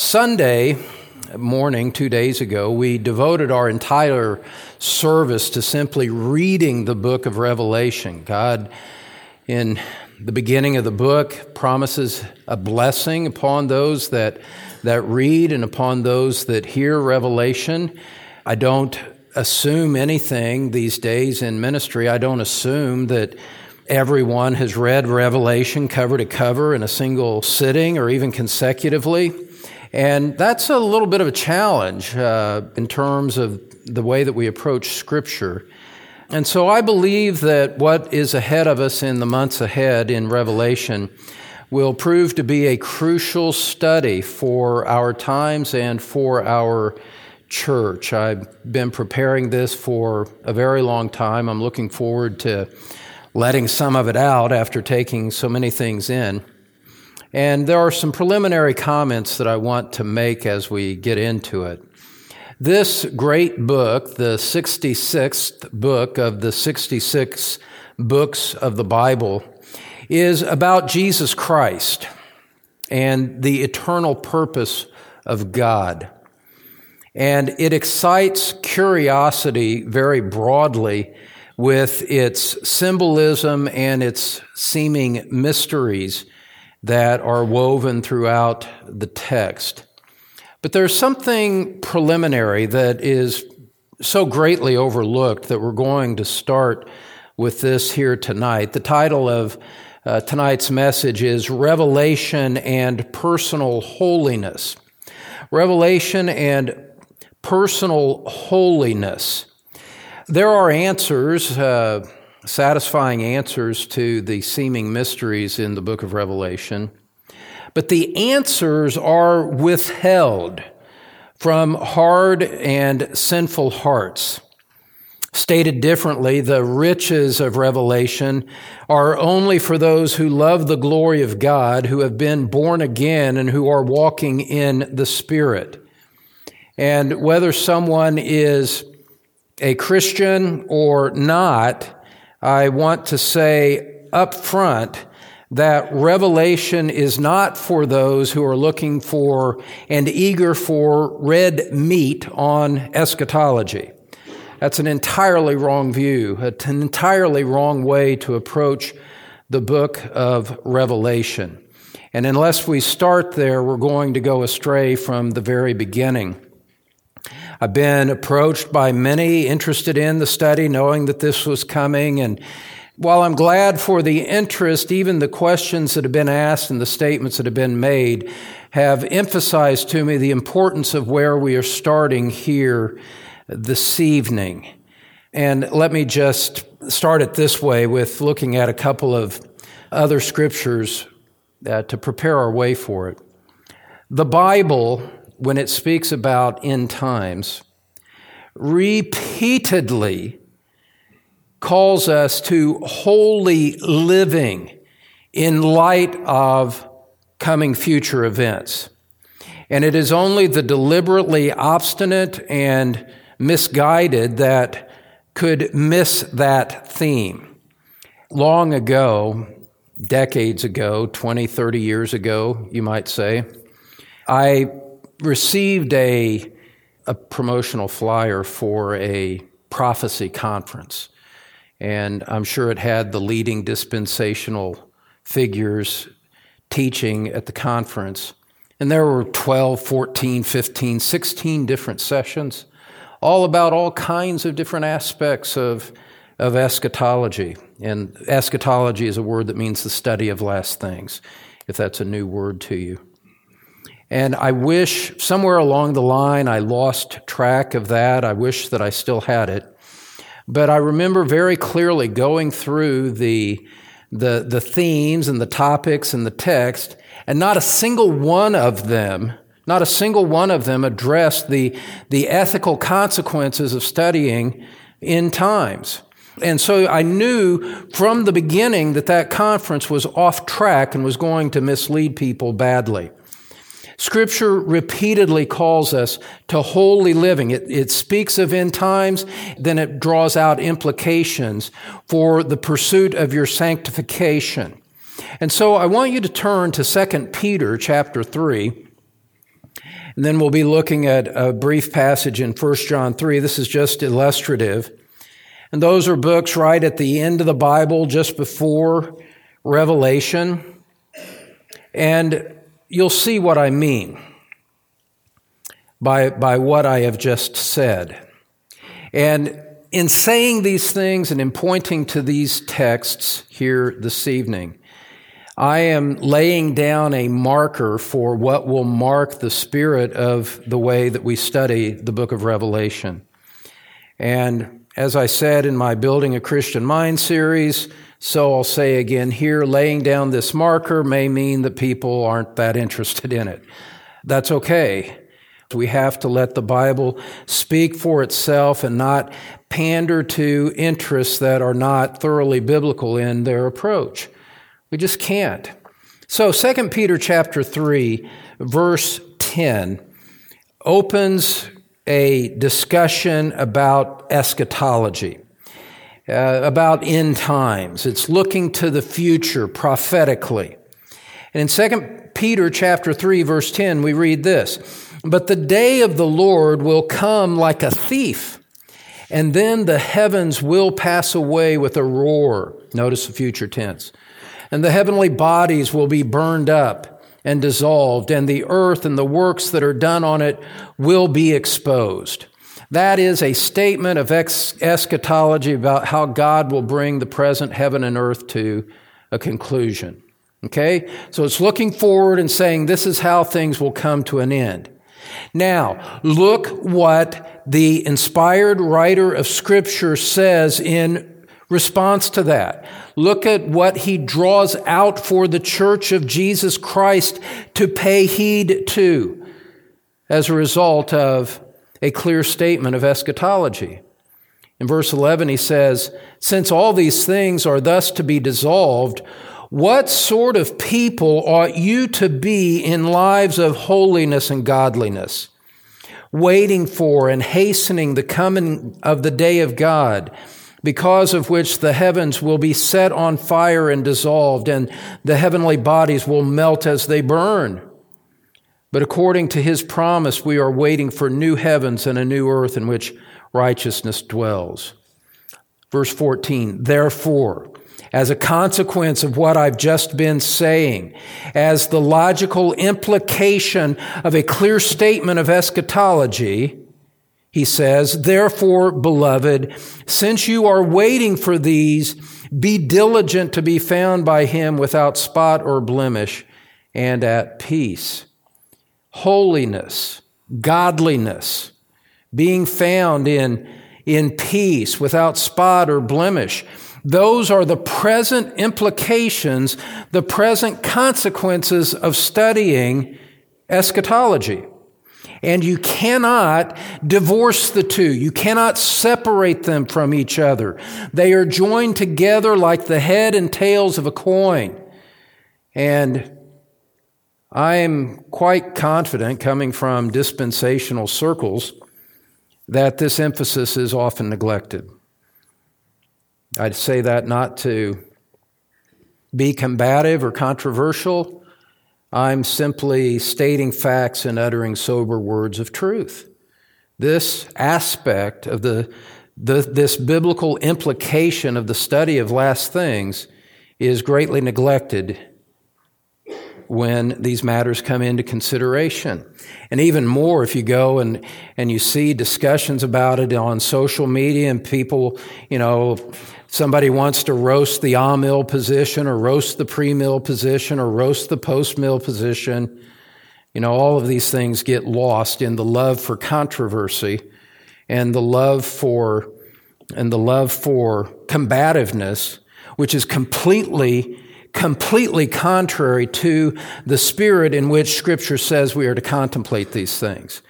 Sunday morning, two days ago, we devoted our entire service to simply reading the book of Revelation. God, in the beginning of the book, promises a blessing upon those that, that read and upon those that hear Revelation. I don't assume anything these days in ministry. I don't assume that everyone has read Revelation cover to cover in a single sitting or even consecutively. And that's a little bit of a challenge uh, in terms of the way that we approach Scripture. And so I believe that what is ahead of us in the months ahead in Revelation will prove to be a crucial study for our times and for our church. I've been preparing this for a very long time. I'm looking forward to letting some of it out after taking so many things in. And there are some preliminary comments that I want to make as we get into it. This great book, the 66th book of the 66 books of the Bible, is about Jesus Christ and the eternal purpose of God. And it excites curiosity very broadly with its symbolism and its seeming mysteries that are woven throughout the text. But there's something preliminary that is so greatly overlooked that we're going to start with this here tonight. The title of uh, tonight's message is Revelation and Personal Holiness. Revelation and Personal Holiness. There are answers. Uh, satisfying answers to the seeming mysteries in the book of Revelation, but the answers are withheld from hard and sinful hearts. Stated differently, the riches of Revelation are only for those who love the glory of God, who have been born again, and who are walking in the Spirit. And whether someone is a Christian or not, I want to say up front that revelation is not for those who are looking for and eager for red meat on eschatology. That's an entirely wrong view, an entirely wrong way to approach the book of Revelation. And unless we start there, we're going to go astray from the very beginning. I've been approached by many interested in the study, knowing that this was coming. And while I'm glad for the interest, even the questions that have been asked and the statements that have been made have emphasized to me the importance of where we are starting here this evening. And let me just start it this way with looking at a couple of other scriptures uh, to prepare our way for it. The Bible when it speaks about end times, repeatedly calls us to holy living in light of coming future events. And it is only the deliberately obstinate and misguided that could miss that theme. Long ago, decades ago, 20, 30 years ago, you might say, I received a, a promotional flyer for a prophecy conference. And I'm sure it had the leading dispensational figures teaching at the conference. And there were 12, 14, 15, 16 different sessions, all about all kinds of different aspects of, of eschatology. And eschatology is a word that means the study of last things, if that's a new word to you. And I wish somewhere along the line I lost track of that. I wish that I still had it. But I remember very clearly going through the, the, the themes and the topics and the text, and not a single one of them, not a single one of them addressed the, the ethical consequences of studying end times. And so I knew from the beginning that that conference was off track and was going to mislead people badly. Scripture repeatedly calls us to holy living. It, it, speaks of end times, then it draws out implications for the pursuit of your sanctification. And so I want you to turn to 2 Peter chapter 3. And then we'll be looking at a brief passage in 1 John 3. This is just illustrative. And those are books right at the end of the Bible, just before Revelation. And you'll see what I mean by, by what I have just said. And in saying these things and in pointing to these texts here this evening, I am laying down a marker for what will mark the spirit of the way that we study the book of Revelation. And as I said in my Building a Christian Mind series, so I'll say again here, laying down this marker may mean that people aren't that interested in it. That's okay. We have to let the Bible speak for itself and not pander to interests that are not thoroughly biblical in their approach. We just can't. So 2 Peter chapter 3 verse 10 opens a discussion about eschatology. Uh, about end times. It's looking to the future prophetically. And in 2 Peter chapter 3 verse 10 we read this, but the day of the Lord will come like a thief, and then the heavens will pass away with a roar. Notice the future tense. And the heavenly bodies will be burned up and dissolved, and the earth and the works that are done on it will be exposed. That is a statement of eschatology about how God will bring the present heaven and earth to a conclusion. Okay? So it's looking forward and saying this is how things will come to an end. Now, look what the inspired writer of Scripture says in response to that. Look at what he draws out for the church of Jesus Christ to pay heed to as a result of a clear statement of eschatology. In verse 11, he says, Since all these things are thus to be dissolved, what sort of people ought you to be in lives of holiness and godliness, waiting for and hastening the coming of the day of God, because of which the heavens will be set on fire and dissolved, and the heavenly bodies will melt as they burn? But according to his promise, we are waiting for new heavens and a new earth in which righteousness dwells. Verse 14, therefore, as a consequence of what I've just been saying, as the logical implication of a clear statement of eschatology, he says, Therefore, beloved, since you are waiting for these, be diligent to be found by him without spot or blemish and at peace. Holiness, godliness, being found in, in peace without spot or blemish. Those are the present implications, the present consequences of studying eschatology. And you cannot divorce the two. You cannot separate them from each other. They are joined together like the head and tails of a coin. And I am quite confident, coming from dispensational circles, that this emphasis is often neglected. I'd say that not to be combative or controversial. I'm simply stating facts and uttering sober words of truth. This aspect of the, the, this biblical implication of the study of last things is greatly neglected when these matters come into consideration. And even more if you go and, and you see discussions about it on social media and people, you know, Somebody wants to roast the a-mill position or roast the pre-mill position or roast the post-mill position. You know, all of these things get lost in the love for controversy and the love for and the love for combativeness, which is completely completely contrary to the spirit in which scripture says we are to contemplate these things.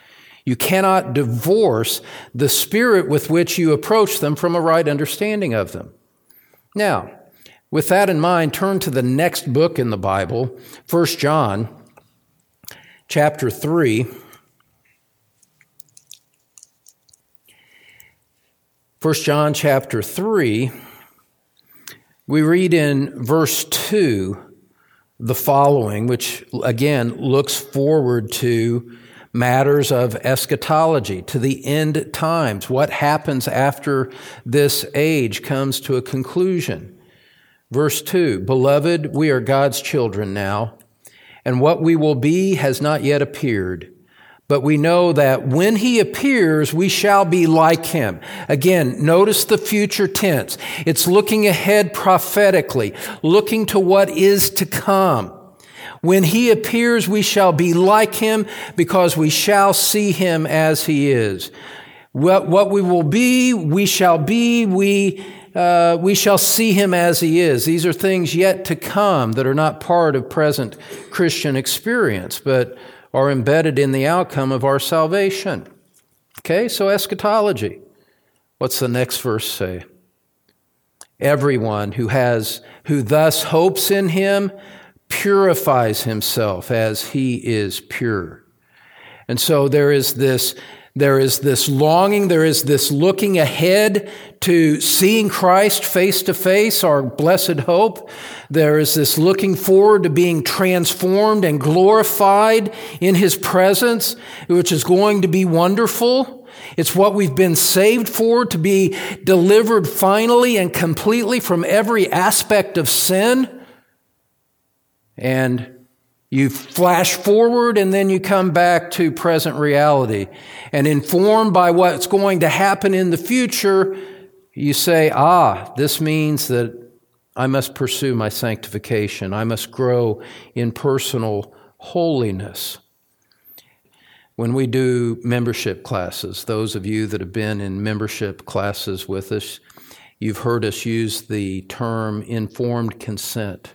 You cannot divorce the spirit with which you approach them from a right understanding of them. Now, with that in mind, turn to the next book in the Bible, 1 John chapter 3. 1 John chapter 3, we read in verse 2 the following, which again looks forward to matters of eschatology, to the end times. What happens after this age comes to a conclusion. Verse 2 Beloved, we are God's children now, and what we will be has not yet appeared. But we know that when he appears, we shall be like him. Again, notice the future tense. It's looking ahead prophetically, looking to what is to come. When he appears, we shall be like him because we shall see him as he is. What, what we will be, we shall be, we, uh, we shall see him as he is. These are things yet to come that are not part of present Christian experience, but are embedded in the outcome of our salvation. Okay, so eschatology. What's the next verse say? Everyone who has, who thus hopes in him purifies himself as he is pure. And so there is this, there is this longing, there is this looking ahead to seeing Christ face to face, our blessed hope. There is this looking forward to being transformed and glorified in his presence, which is going to be wonderful. It's what we've been saved for, to be delivered finally and completely from every aspect of sin and you flash forward and then you come back to present reality. And informed by what's going to happen in the future, you say, ah, this means that I must pursue my sanctification. I must grow in personal holiness. When we do membership classes, those of you that have been in membership classes with us, you've heard us use the term informed consent.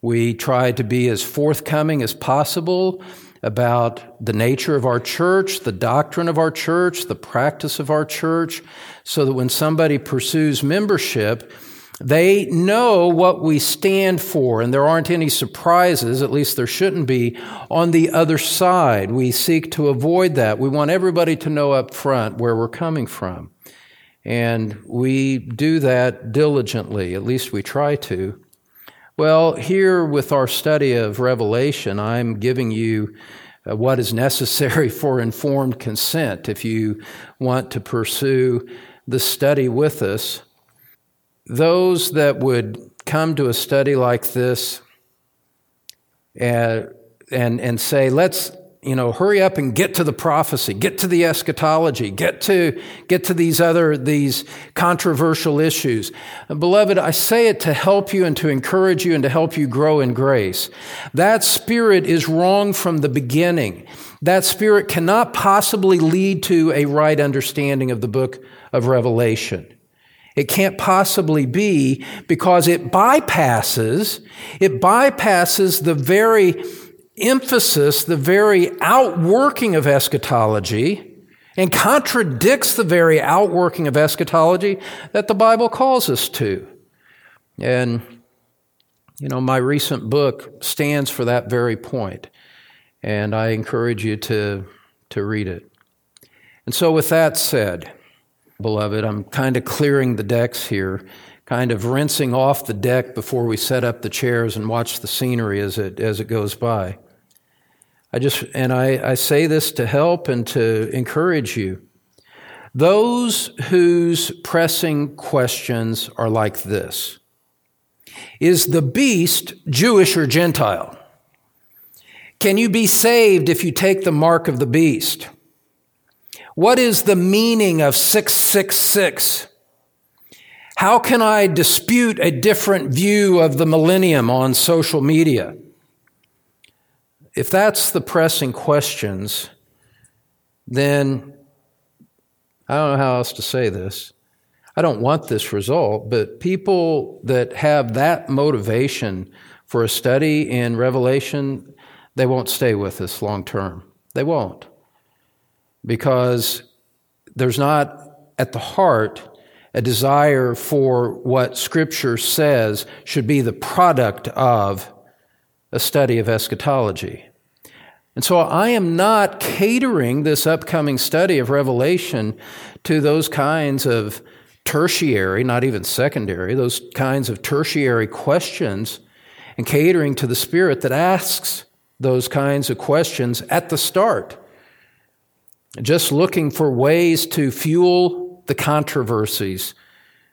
We try to be as forthcoming as possible about the nature of our church, the doctrine of our church, the practice of our church, so that when somebody pursues membership, they know what we stand for, and there aren't any surprises, at least there shouldn't be, on the other side. We seek to avoid that. We want everybody to know up front where we're coming from. And we do that diligently, at least we try to. Well, here with our study of Revelation, I'm giving you uh, what is necessary for informed consent if you want to pursue the study with us. Those that would come to a study like this and, uh, and, and say, let's, you know, hurry up and get to the prophecy, get to the eschatology, get to, get to these other, these controversial issues. Beloved, I say it to help you and to encourage you and to help you grow in grace. That spirit is wrong from the beginning. That spirit cannot possibly lead to a right understanding of the book of Revelation. It can't possibly be because it bypasses, it bypasses the very emphasis the very outworking of eschatology and contradicts the very outworking of eschatology that the Bible calls us to. And, you know, my recent book stands for that very point, and I encourage you to, to read it. And so, with that said, beloved, I'm kind of clearing the decks here kind of rinsing off the deck before we set up the chairs and watch the scenery as it, as it goes by. I just, and I, I say this to help and to encourage you. Those whose pressing questions are like this Is the beast Jewish or Gentile? Can you be saved if you take the mark of the beast? What is the meaning of 666? How can I dispute a different view of the millennium on social media? If that's the pressing questions, then I don't know how else to say this. I don't want this result, but people that have that motivation for a study in Revelation, they won't stay with us long term. They won't. Because there's not at the heart a desire for what Scripture says should be the product of a study of eschatology. And so I am not catering this upcoming study of Revelation to those kinds of tertiary, not even secondary, those kinds of tertiary questions, and catering to the Spirit that asks those kinds of questions at the start just looking for ways to fuel the controversies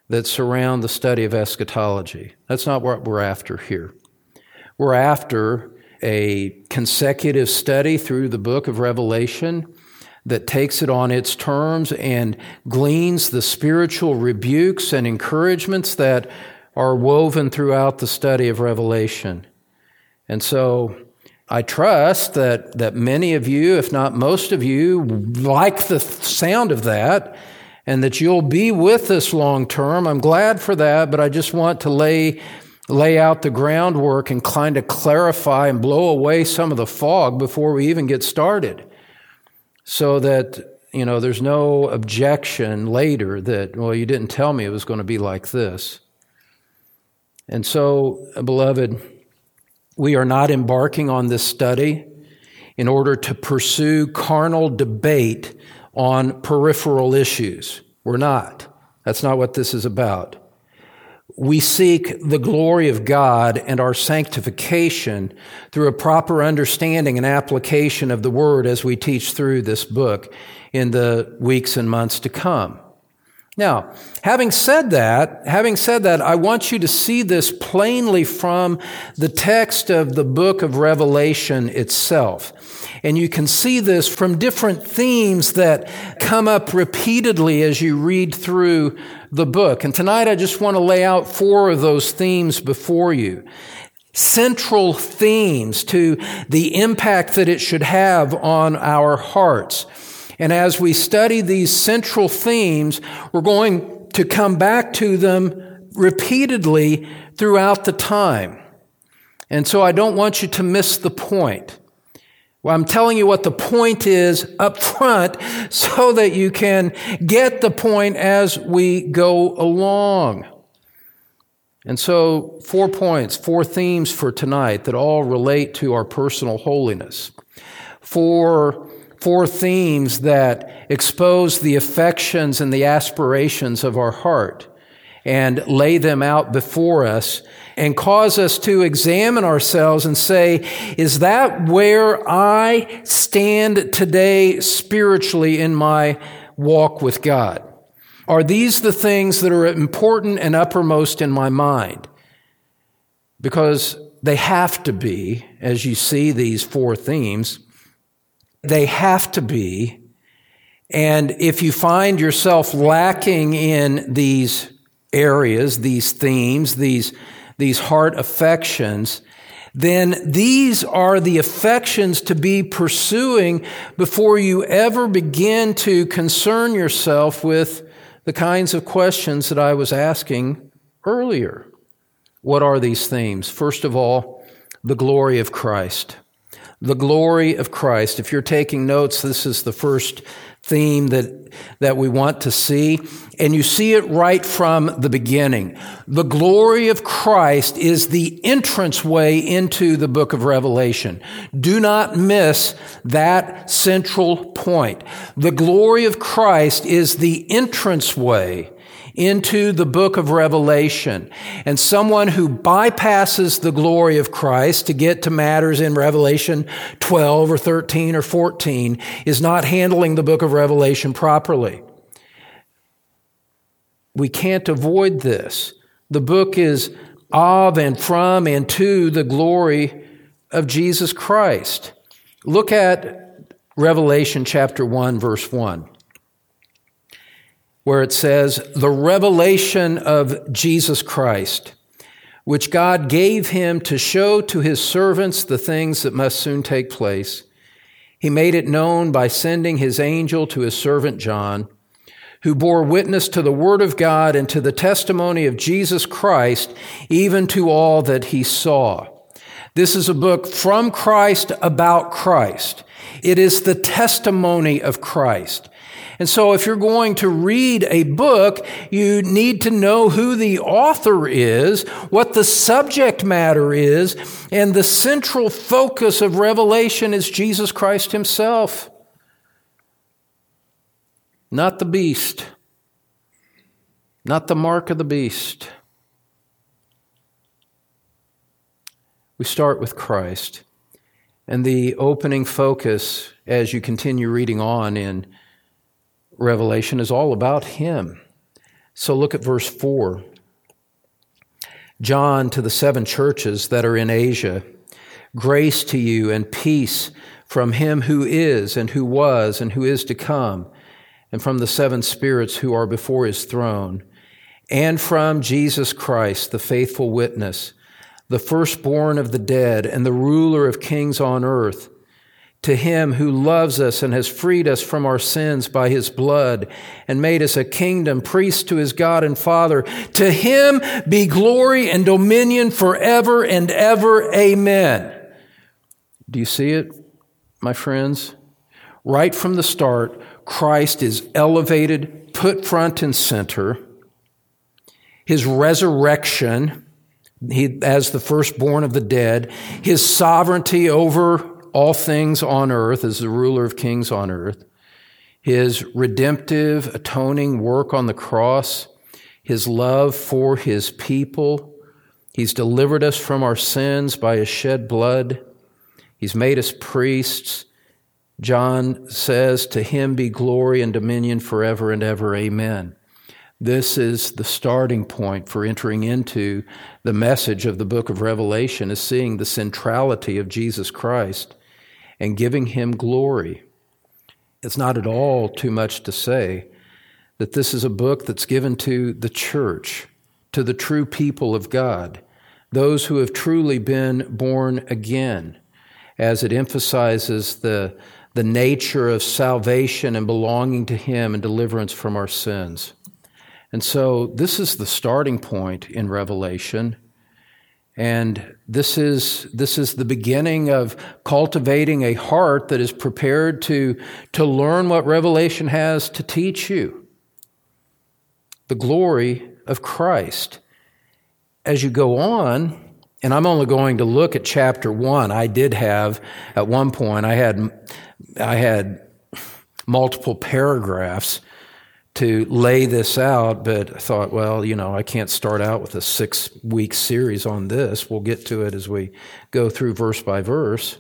that surround the study of eschatology. That's not what we're after here. We're after a consecutive study through the book of Revelation that takes it on its terms and gleans the spiritual rebukes and encouragements that are woven throughout the study of Revelation. And so I trust that, that many of you, if not most of you, like the sound of that and that you'll be with us long term. I'm glad for that, but I just want to lay lay out the groundwork and kind of clarify and blow away some of the fog before we even get started so that you know there's no objection later that well you didn't tell me it was going to be like this and so beloved we are not embarking on this study in order to pursue carnal debate on peripheral issues. We're not. That's not what this is about. We seek the glory of God and our sanctification through a proper understanding and application of the Word as we teach through this book in the weeks and months to come. Now, having said that, having said that, I want you to see this plainly from the text of the book of Revelation itself. And you can see this from different themes that come up repeatedly as you read through the book. And tonight I just want to lay out four of those themes before you. Central themes to the impact that it should have on our hearts. And as we study these central themes, we're going to come back to them repeatedly throughout the time. And so I don't want you to miss the point. Well, I'm telling you what the point is up front so that you can get the point as we go along. And so, four points, four themes for tonight that all relate to our personal holiness. Four four themes that expose the affections and the aspirations of our heart and lay them out before us and cause us to examine ourselves and say, is that where I stand today spiritually in my walk with God? Are these the things that are important and uppermost in my mind? Because they have to be, as you see these four themes. They have to be. And if you find yourself lacking in these areas, these themes, these, these heart affections, then these are the affections to be pursuing before you ever begin to concern yourself with the kinds of questions that I was asking earlier. What are these themes? First of all, the glory of Christ the glory of Christ. If you're taking notes, this is the first theme that, that we want to see. And you see it right from the beginning. The glory of Christ is the entranceway into the book of Revelation. Do not miss that central point. The glory of Christ is the entranceway into the book of Revelation. And someone who bypasses the glory of Christ to get to matters in Revelation 12 or 13 or 14 is not handling the book of Revelation properly. We can't avoid this. The book is of and from and to the glory of Jesus Christ. Look at Revelation chapter 1, verse 1 where it says, the revelation of Jesus Christ, which God gave him to show to his servants the things that must soon take place. He made it known by sending his angel to his servant John, who bore witness to the word of God and to the testimony of Jesus Christ, even to all that he saw. This is a book from Christ about Christ. It is the testimony of Christ. And so if you're going to read a book, you need to know who the author is, what the subject matter is, and the central focus of Revelation is Jesus Christ himself. Not the beast. Not the mark of the beast. We start with Christ. And the opening focus as you continue reading on in Revelation, is all about Him. So look at verse 4. John to the seven churches that are in Asia, grace to you and peace from him who is and who was and who is to come, and from the seven spirits who are before his throne, and from Jesus Christ, the faithful witness, the firstborn of the dead and the ruler of kings on earth to him who loves us and has freed us from our sins by his blood and made us a kingdom, priests to his God and Father. To him be glory and dominion forever and ever. Amen. Do you see it, my friends? Right from the start, Christ is elevated, put front and center. His resurrection, he, as the firstborn of the dead, his sovereignty over all things on earth as the ruler of kings on earth, his redemptive, atoning work on the cross, his love for his people. He's delivered us from our sins by his shed blood. He's made us priests. John says, To him be glory and dominion forever and ever. Amen. This is the starting point for entering into the message of the book of Revelation, is seeing the centrality of Jesus Christ and giving him glory. It's not at all too much to say that this is a book that's given to the church, to the true people of God, those who have truly been born again, as it emphasizes the, the nature of salvation and belonging to Him and deliverance from our sins. And so, this is the starting point in Revelation. And this is, this is the beginning of cultivating a heart that is prepared to, to learn what Revelation has to teach you. The glory of Christ. As you go on, and I'm only going to look at chapter one. I did have, at one point, I had, I had multiple paragraphs to lay this out, but I thought, well, you know, I can't start out with a six week series on this. We'll get to it as we go through verse by verse.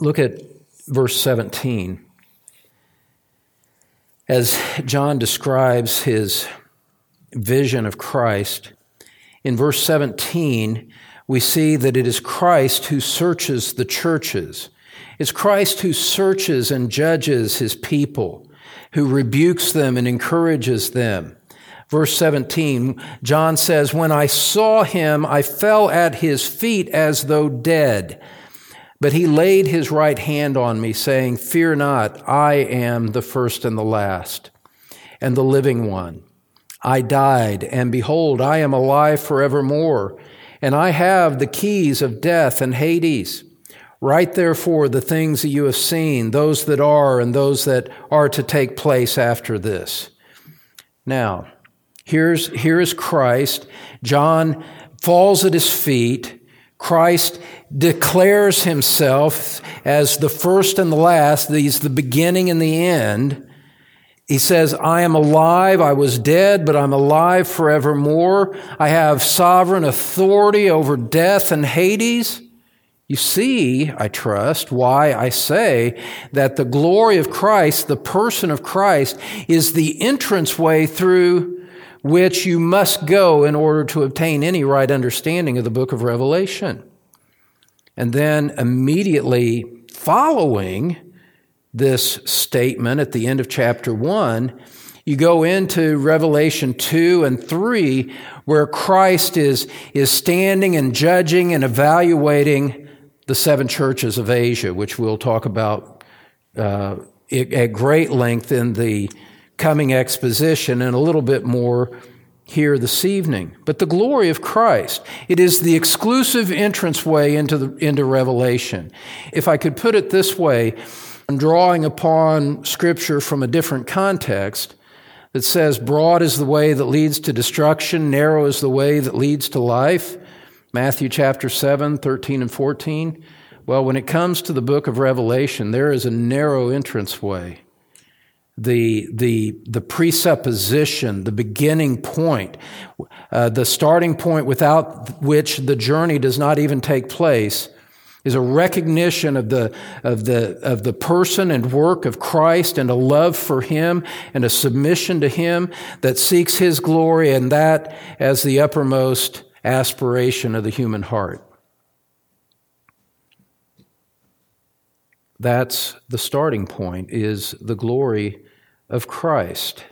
Look at verse 17. As John describes his vision of Christ, in verse 17, we see that it is Christ who searches the churches. It's Christ who searches and judges his people who rebukes them and encourages them. Verse 17, John says, When I saw him, I fell at his feet as though dead. But he laid his right hand on me, saying, Fear not, I am the first and the last, and the living one. I died, and behold, I am alive forevermore, and I have the keys of death and Hades. Write therefore the things that you have seen, those that are and those that are to take place after this. Now, here's, here's Christ. John falls at his feet. Christ declares himself as the first and the last. He's the beginning and the end. He says, I am alive. I was dead, but I'm alive forevermore. I have sovereign authority over death and Hades. You see, I trust, why I say that the glory of Christ, the person of Christ, is the entranceway through which you must go in order to obtain any right understanding of the book of Revelation. And then immediately following this statement at the end of chapter 1, you go into Revelation 2 and 3, where Christ is, is standing and judging and evaluating the seven churches of Asia, which we'll talk about uh, at great length in the coming exposition and a little bit more here this evening. But the glory of Christ, it is the exclusive entranceway into, the, into Revelation. If I could put it this way, I'm drawing upon scripture from a different context that says, broad is the way that leads to destruction, narrow is the way that leads to life. Matthew chapter 7, 13 and 14. Well, when it comes to the book of Revelation, there is a narrow entranceway. The, the, the presupposition, the beginning point, uh, the starting point without which the journey does not even take place, is a recognition of the, of, the, of the person and work of Christ and a love for Him and a submission to Him that seeks His glory and that as the uppermost aspiration of the human heart. That's the starting point is the glory of Christ.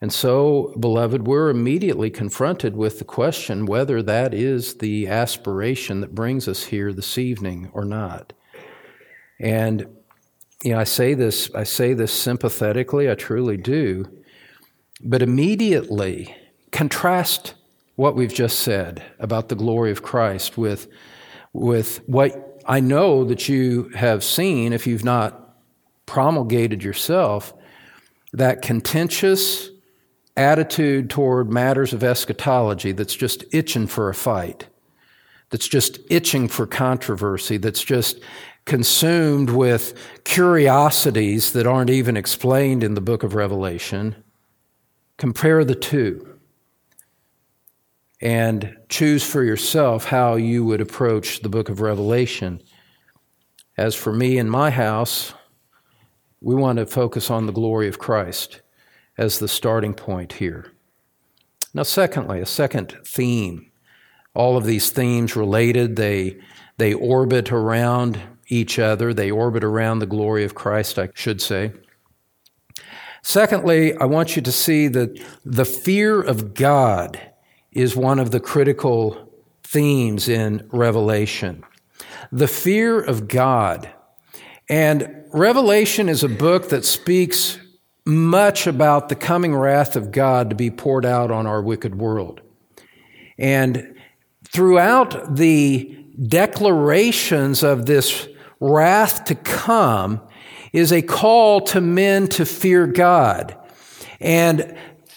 And so, beloved, we're immediately confronted with the question whether that is the aspiration that brings us here this evening or not. And you know, I say this I say this sympathetically, I truly do. But immediately contrast what we've just said about the glory of Christ with with what I know that you have seen if you've not promulgated yourself that contentious attitude toward matters of eschatology that's just itching for a fight, that's just itching for controversy, that's just consumed with curiosities that aren't even explained in the book of Revelation, compare the two and choose for yourself how you would approach the book of Revelation. As for me and my house, we want to focus on the glory of Christ as the starting point here. Now, secondly, a second theme. All of these themes related, they, they orbit around each other, they orbit around the glory of Christ, I should say. Secondly, I want you to see that the fear of God is one of the critical themes in Revelation. The fear of God. And Revelation is a book that speaks much about the coming wrath of God to be poured out on our wicked world. And throughout the declarations of this wrath to come is a call to men to fear God. And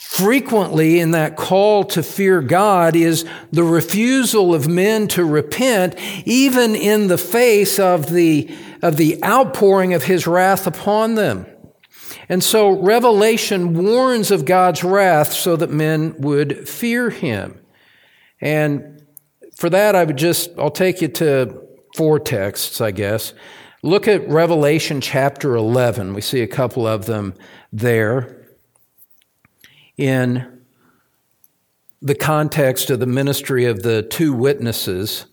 frequently in that call to fear God is the refusal of men to repent, even in the face of the, of the outpouring of his wrath upon them. And so Revelation warns of God's wrath so that men would fear him. And for that, I would just, I'll take you to four texts, I guess. Look at Revelation chapter 11. We see a couple of them there in the context of the ministry of the two witnesses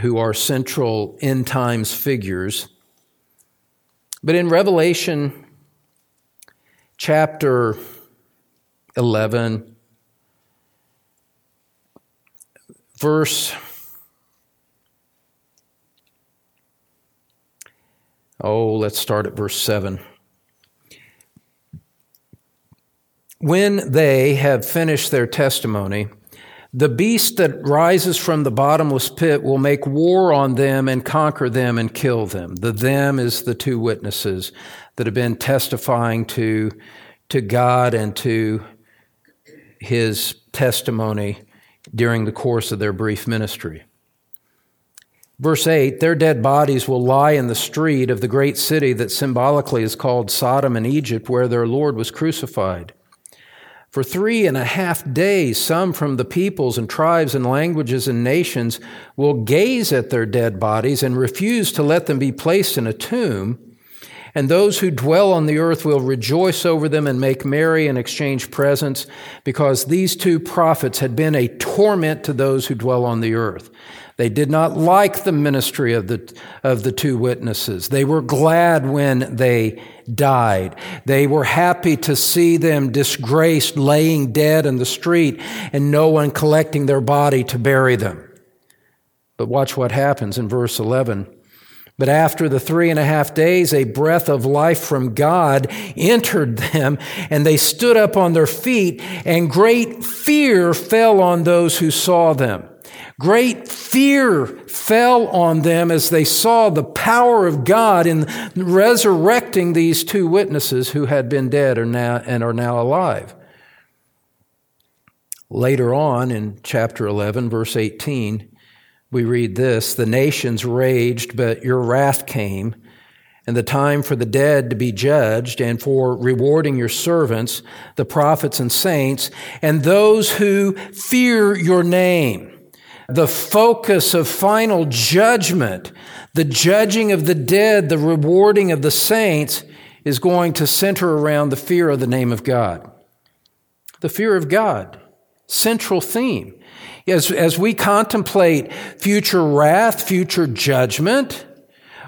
who are central end times figures. But in Revelation chapter 11, verse Oh, let's start at verse 7. When they have finished their testimony, the beast that rises from the bottomless pit will make war on them and conquer them and kill them. The them is the two witnesses that have been testifying to, to God and to his testimony during the course of their brief ministry. Verse 8 Their dead bodies will lie in the street of the great city that symbolically is called Sodom and Egypt, where their Lord was crucified. For three and a half days, some from the peoples and tribes and languages and nations will gaze at their dead bodies and refuse to let them be placed in a tomb and those who dwell on the earth will rejoice over them and make merry and exchange presents, because these two prophets had been a torment to those who dwell on the earth. They did not like the ministry of the, of the two witnesses. They were glad when they died. They were happy to see them disgraced, laying dead in the street, and no one collecting their body to bury them. But watch what happens in verse 11. But after the three and a half days, a breath of life from God entered them, and they stood up on their feet, and great fear fell on those who saw them. Great fear fell on them as they saw the power of God in resurrecting these two witnesses who had been dead and are now alive. Later on in chapter 11, verse 18, we read this The nations raged, but your wrath came, and the time for the dead to be judged, and for rewarding your servants, the prophets and saints, and those who fear your name. The focus of final judgment, the judging of the dead, the rewarding of the saints, is going to center around the fear of the name of God. The fear of God, central theme. As, as we contemplate future wrath, future judgment,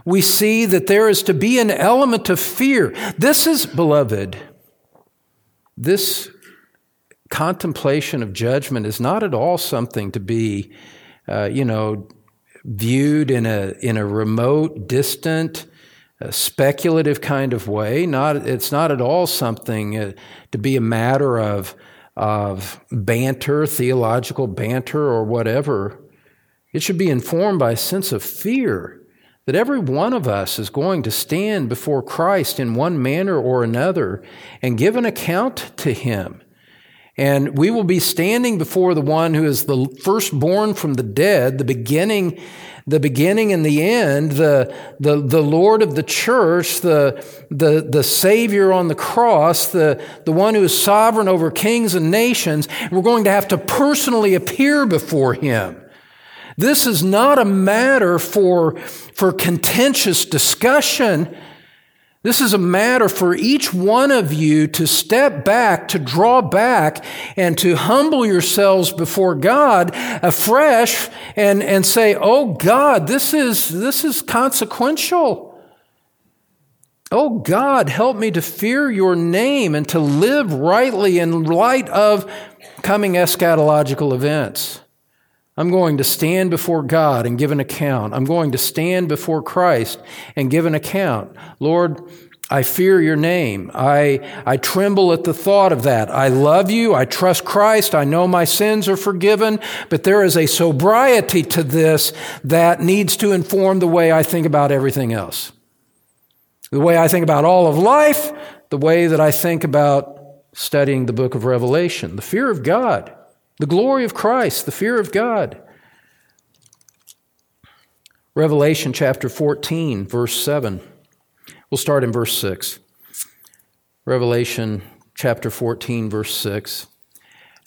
we see that there is to be an element of fear. This is, beloved, this contemplation of judgment is not at all something to be, uh, you know, viewed in a in a remote, distant, uh, speculative kind of way. Not it's not at all something uh, to be a matter of of banter, theological banter, or whatever. It should be informed by a sense of fear that every one of us is going to stand before Christ in one manner or another and give an account to Him. And we will be standing before the one who is the firstborn from the dead, the beginning, the beginning and the end, the, the, the Lord of the church, the, the, the Savior on the cross, the, the one who is sovereign over kings and nations. We're going to have to personally appear before him. This is not a matter for, for contentious discussion. This is a matter for each one of you to step back, to draw back, and to humble yourselves before God afresh and, and say, Oh God, this is, this is consequential. Oh God, help me to fear your name and to live rightly in light of coming eschatological events. I'm going to stand before God and give an account. I'm going to stand before Christ and give an account. Lord, I fear your name. I, I tremble at the thought of that. I love you. I trust Christ. I know my sins are forgiven, but there is a sobriety to this that needs to inform the way I think about everything else. The way I think about all of life, the way that I think about studying the book of Revelation. The fear of God. The glory of Christ, the fear of God. Revelation chapter 14, verse 7. We'll start in verse 6. Revelation chapter 14, verse 6.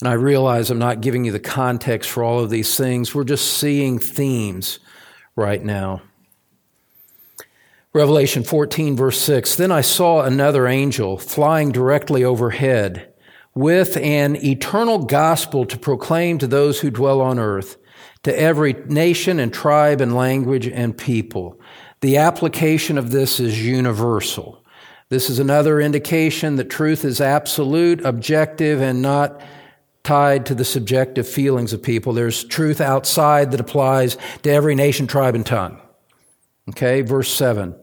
And I realize I'm not giving you the context for all of these things. We're just seeing themes right now. Revelation 14, verse 6. Then I saw another angel flying directly overhead with an eternal gospel to proclaim to those who dwell on earth, to every nation and tribe and language and people. The application of this is universal. This is another indication that truth is absolute, objective, and not tied to the subjective feelings of people. There's truth outside that applies to every nation, tribe, and tongue. Okay, verse 7.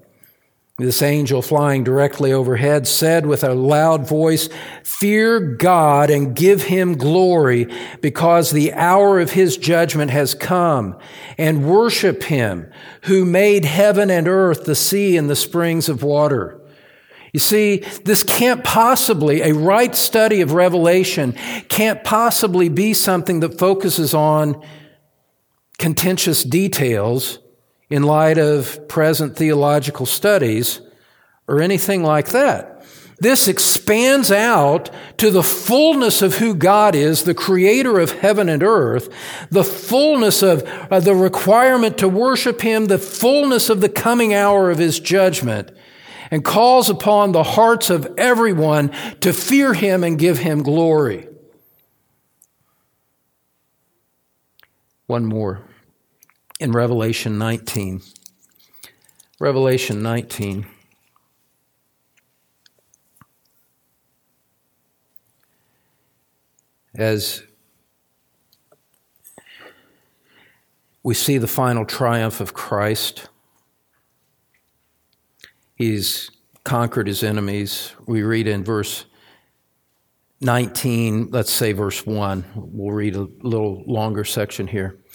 This angel flying directly overhead said with a loud voice, Fear God and give him glory because the hour of his judgment has come and worship him who made heaven and earth, the sea and the springs of water. You see, this can't possibly, a right study of Revelation can't possibly be something that focuses on contentious details in light of present theological studies or anything like that. This expands out to the fullness of who God is, the creator of heaven and earth, the fullness of uh, the requirement to worship Him, the fullness of the coming hour of His judgment, and calls upon the hearts of everyone to fear Him and give Him glory. One more in Revelation 19. Revelation 19. As we see the final triumph of Christ, he's conquered his enemies. We read in verse 19, let's say verse 1. We'll read a little longer section here.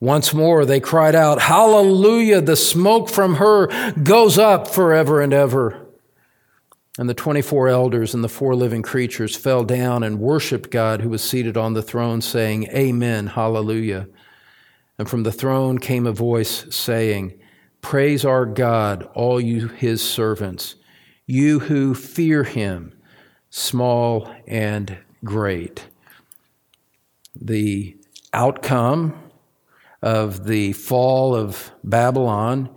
Once more they cried out, Hallelujah! The smoke from her goes up forever and ever. And the 24 elders and the four living creatures fell down and worshiped God who was seated on the throne, saying, Amen, Hallelujah. And from the throne came a voice saying, Praise our God, all you his servants, you who fear him, small and great. The outcome of the fall of Babylon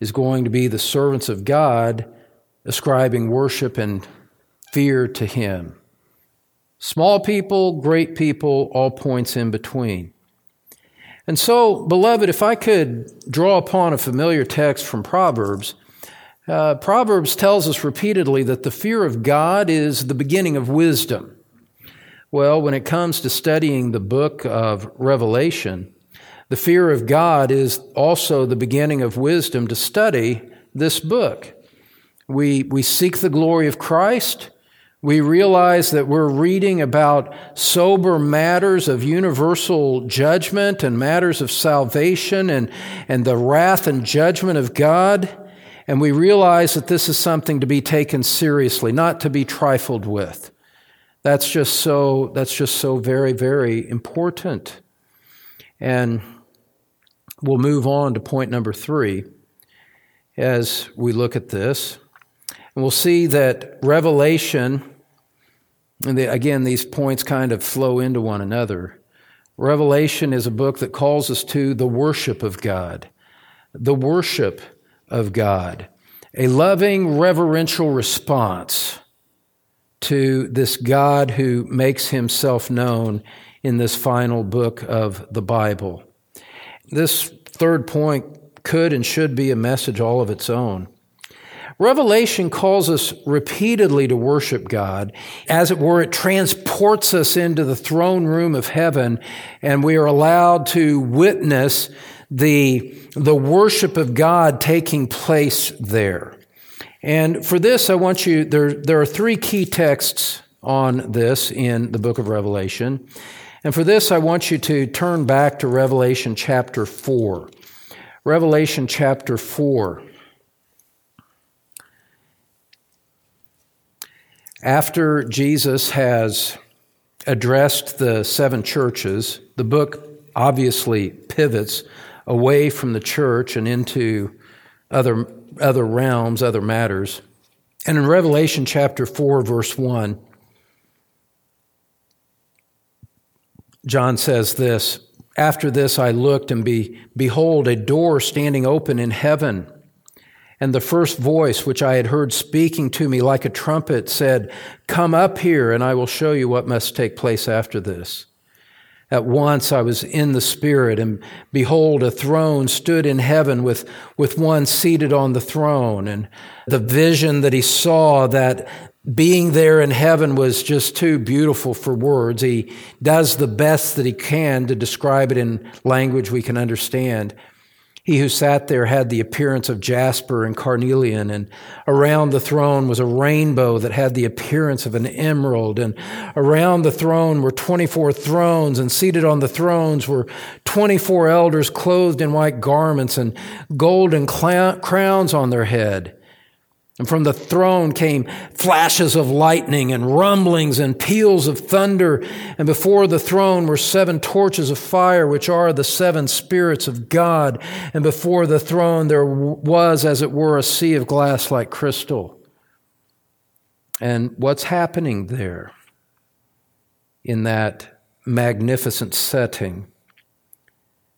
is going to be the servants of God ascribing worship and fear to him. Small people, great people, all points in between. And so, beloved, if I could draw upon a familiar text from Proverbs, uh, Proverbs tells us repeatedly that the fear of God is the beginning of wisdom. Well, when it comes to studying the book of Revelation, the fear of God is also the beginning of wisdom to study this book. We, we seek the glory of Christ. We realize that we're reading about sober matters of universal judgment and matters of salvation and, and the wrath and judgment of God. And we realize that this is something to be taken seriously, not to be trifled with. That's just so, that's just so very, very important. And we'll move on to point number three as we look at this. And we'll see that Revelation, and the, again, these points kind of flow into one another. Revelation is a book that calls us to the worship of God, the worship of God, a loving, reverential response to this God who makes himself known in this final book of the Bible. This third point could and should be a message all of its own. Revelation calls us repeatedly to worship God. As it were, it transports us into the throne room of heaven, and we are allowed to witness the, the worship of God taking place there. And for this, I want you, there, there are three key texts on this in the book of Revelation. And for this, I want you to turn back to Revelation chapter 4. Revelation chapter 4. After Jesus has addressed the seven churches, the book obviously pivots away from the church and into other, other realms, other matters. And in Revelation chapter 4, verse 1, John says this After this I looked, and be, behold, a door standing open in heaven. And the first voice which I had heard speaking to me like a trumpet said, Come up here, and I will show you what must take place after this. At once I was in the Spirit, and behold, a throne stood in heaven with, with one seated on the throne. And the vision that he saw, that being there in heaven was just too beautiful for words. He does the best that he can to describe it in language we can understand. He who sat there had the appearance of jasper and carnelian, and around the throne was a rainbow that had the appearance of an emerald. And around the throne were 24 thrones, and seated on the thrones were 24 elders clothed in white garments and golden crowns on their head. And from the throne came flashes of lightning and rumblings and peals of thunder. And before the throne were seven torches of fire, which are the seven spirits of God. And before the throne there was, as it were, a sea of glass like crystal. And what's happening there in that magnificent setting?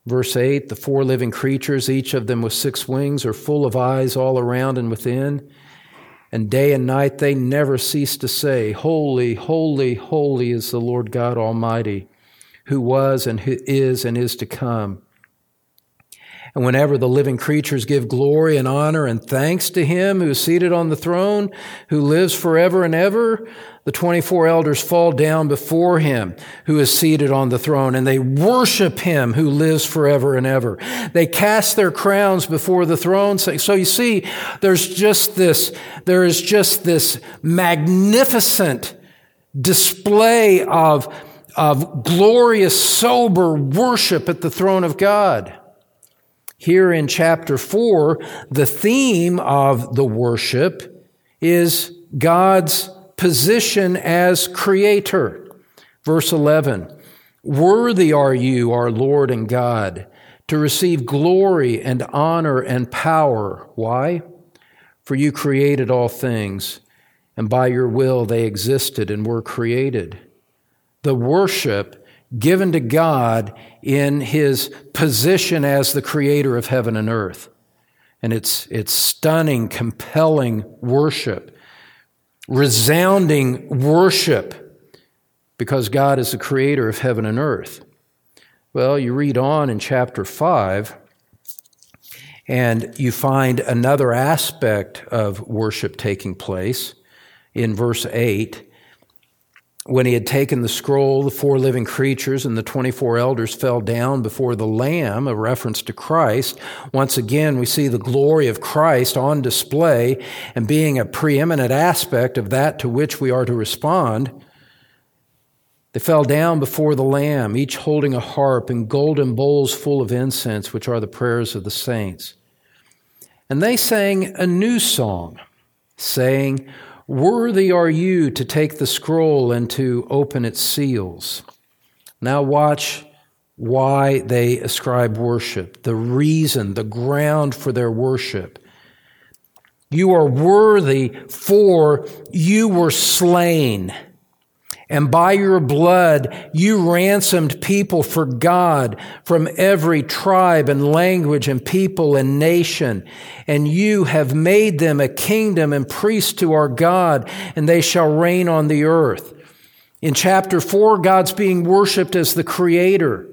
Verse 8 The four living creatures, each of them with six wings, are full of eyes all around and within. And day and night they never cease to say, Holy, holy, holy is the Lord God Almighty, who was and who is and is to come. And whenever the living creatures give glory and honor and thanks to him who is seated on the throne, who lives forever and ever, the 24 elders fall down before him who is seated on the throne and they worship him who lives forever and ever. They cast their crowns before the throne. So you see, there's just this, there is just this magnificent display of, of glorious, sober worship at the throne of God. Here in chapter four, the theme of the worship is God's position as creator. Verse 11 Worthy are you, our Lord and God, to receive glory and honor and power. Why? For you created all things, and by your will they existed and were created. The worship given to God in his position as the creator of heaven and earth. And it's, it's stunning, compelling worship, resounding worship, because God is the creator of heaven and earth. Well, you read on in chapter 5, and you find another aspect of worship taking place in verse 8 when he had taken the scroll, the four living creatures and the 24 elders fell down before the Lamb, a reference to Christ. Once again, we see the glory of Christ on display and being a preeminent aspect of that to which we are to respond. They fell down before the Lamb, each holding a harp and golden bowls full of incense, which are the prayers of the saints. And they sang a new song, saying, Worthy are you to take the scroll and to open its seals. Now, watch why they ascribe worship, the reason, the ground for their worship. You are worthy, for you were slain and by your blood, you ransomed people for God from every tribe and language and people and nation. And you have made them a kingdom and priests to our God, and they shall reign on the earth. In chapter four, God's being worshiped as the creator.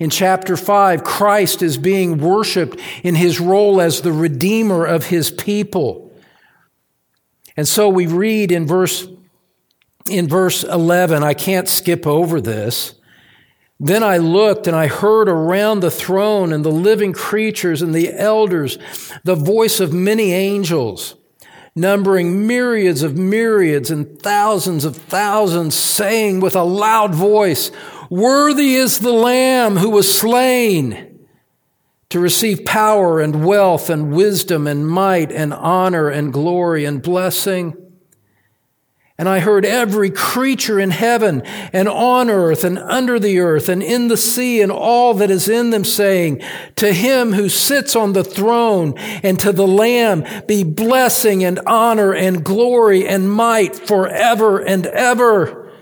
In chapter 5, Christ is being worshiped in his role as the redeemer of his people. And so we read in verse in verse 11, I can't skip over this. Then I looked and I heard around the throne and the living creatures and the elders the voice of many angels, numbering myriads of myriads and thousands of thousands, saying with a loud voice, Worthy is the Lamb who was slain to receive power and wealth and wisdom and might and honor and glory and blessing. And I heard every creature in heaven and on earth and under the earth and in the sea and all that is in them saying, To him who sits on the throne and to the Lamb be blessing and honor and glory and might forever and ever.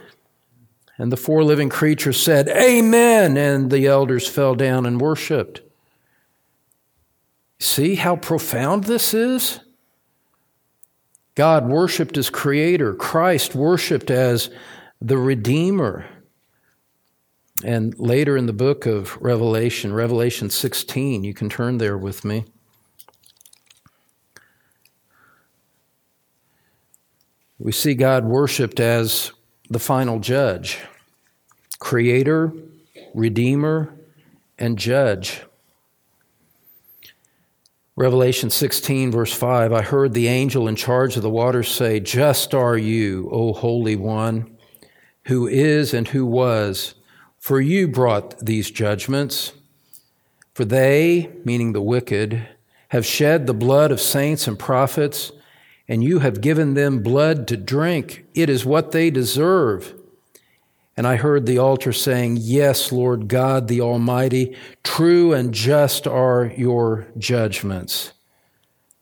And the four living creatures said, Amen. And the elders fell down and worshiped. See how profound this is? God worshiped as creator, Christ worshiped as the Redeemer. And later in the book of Revelation, Revelation 16, you can turn there with me. We see God worshiped as the final judge, creator, redeemer, and judge. Revelation 16, verse 5 I heard the angel in charge of the waters say, Just are you, O Holy One, who is and who was, for you brought these judgments. For they, meaning the wicked, have shed the blood of saints and prophets, and you have given them blood to drink. It is what they deserve. And I heard the altar saying, Yes, Lord God the Almighty, true and just are your judgments.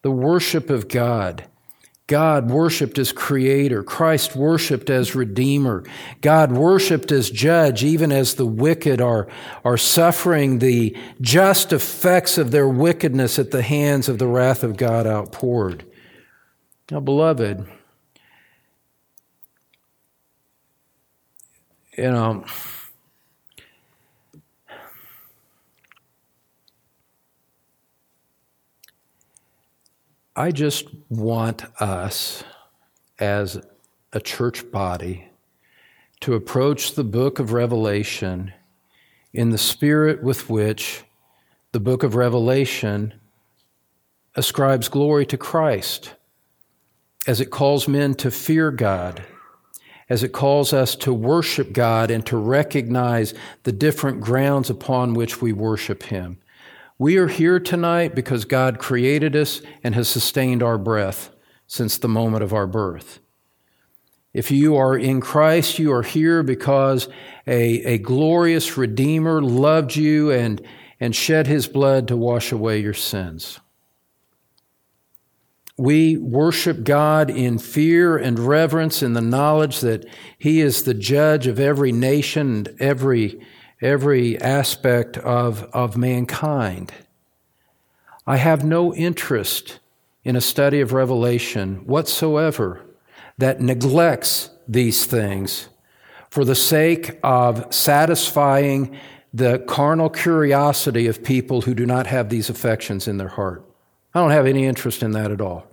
The worship of God. God worshiped as creator. Christ worshiped as redeemer. God worshiped as judge, even as the wicked are, are suffering the just effects of their wickedness at the hands of the wrath of God outpoured. Now, beloved, you know, I just want us as a church body to approach the book of Revelation in the spirit with which the book of Revelation ascribes glory to Christ, as it calls men to fear God as it calls us to worship God and to recognize the different grounds upon which we worship Him. We are here tonight because God created us and has sustained our breath since the moment of our birth. If you are in Christ, you are here because a, a glorious Redeemer loved you and, and shed his blood to wash away your sins. We worship God in fear and reverence in the knowledge that He is the judge of every nation and every, every aspect of, of mankind. I have no interest in a study of Revelation whatsoever that neglects these things for the sake of satisfying the carnal curiosity of people who do not have these affections in their heart. I don't have any interest in that at all.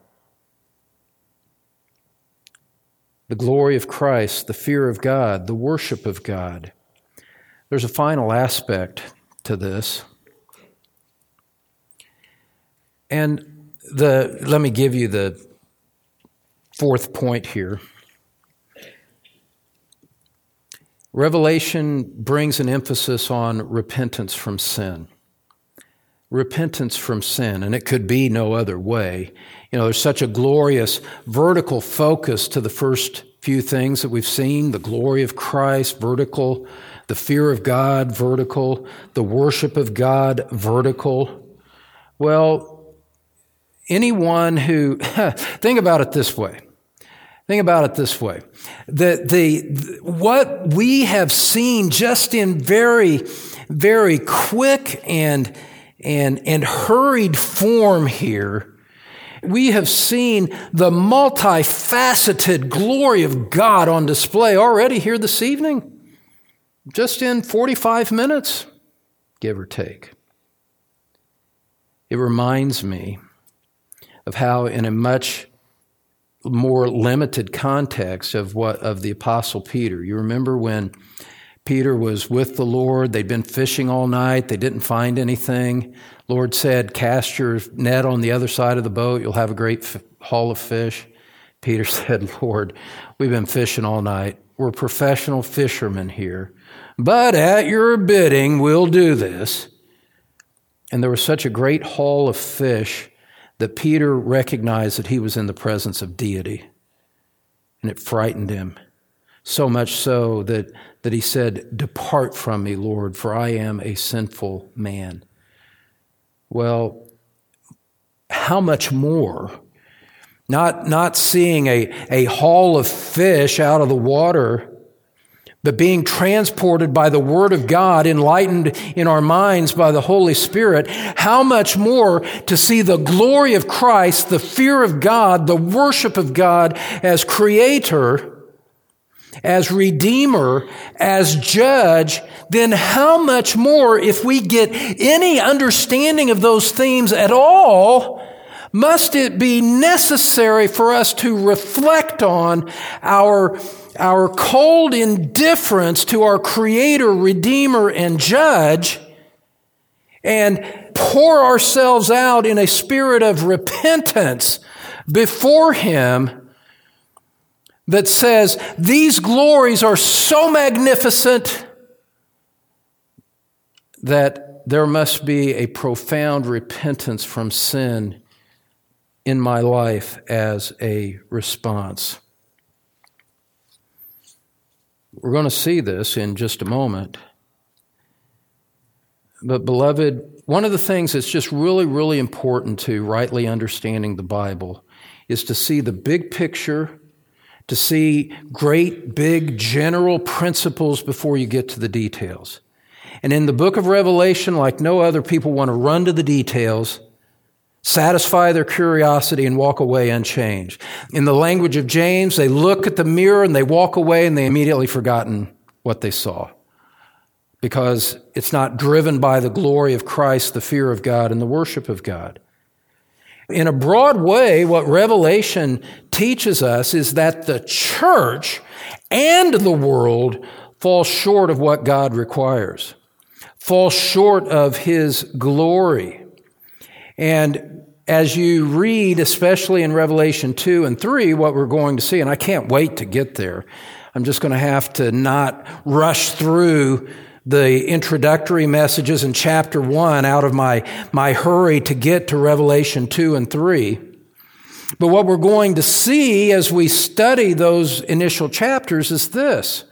The glory of Christ, the fear of God, the worship of God. There's a final aspect to this. And the let me give you the fourth point here. Revelation brings an emphasis on repentance from sin. Repentance from sin, and it could be no other way. You know, there's such a glorious vertical focus to the first few things that we've seen the glory of Christ, vertical, the fear of God, vertical, the worship of God, vertical. Well, anyone who, think about it this way Think about it this way. The, the, what we have seen just in very, very quick and, and, and hurried form here, we have seen the multifaceted glory of God on display already here this evening, just in 45 minutes, give or take. It reminds me of how, in a much more limited context of what of the apostle Peter. You remember when Peter was with the Lord, they'd been fishing all night, they didn't find anything. Lord said, "Cast your net on the other side of the boat, you'll have a great f- haul of fish." Peter said, "Lord, we've been fishing all night. We're professional fishermen here, but at your bidding, we'll do this." And there was such a great haul of fish that Peter recognized that he was in the presence of deity. And it frightened him. So much so that, that he said, Depart from me, Lord, for I am a sinful man. Well, how much more? Not, not seeing a, a haul of fish out of the water but being transported by the Word of God, enlightened in our minds by the Holy Spirit, how much more to see the glory of Christ, the fear of God, the worship of God as Creator, as Redeemer, as Judge, then how much more if we get any understanding of those themes at all, must it be necessary for us to reflect on our our cold indifference to our Creator, Redeemer, and Judge, and pour ourselves out in a spirit of repentance before Him that says, These glories are so magnificent that there must be a profound repentance from sin in my life as a response. We're going to see this in just a moment. But, beloved, one of the things that's just really, really important to rightly understanding the Bible is to see the big picture, to see great, big, general principles before you get to the details. And in the book of Revelation, like no other, people want to run to the details satisfy their curiosity and walk away unchanged. In the language of James, they look at the mirror and they walk away and they immediately forgotten what they saw because it's not driven by the glory of Christ, the fear of God, and the worship of God. In a broad way, what Revelation teaches us is that the church and the world fall short of what God requires, fall short of His glory. And as you read, especially in Revelation 2 and 3, what we're going to see, and I can't wait to get there. I'm just going to have to not rush through the introductory messages in chapter 1 out of my, my hurry to get to Revelation 2 and 3. But what we're going to see as we study those initial chapters is this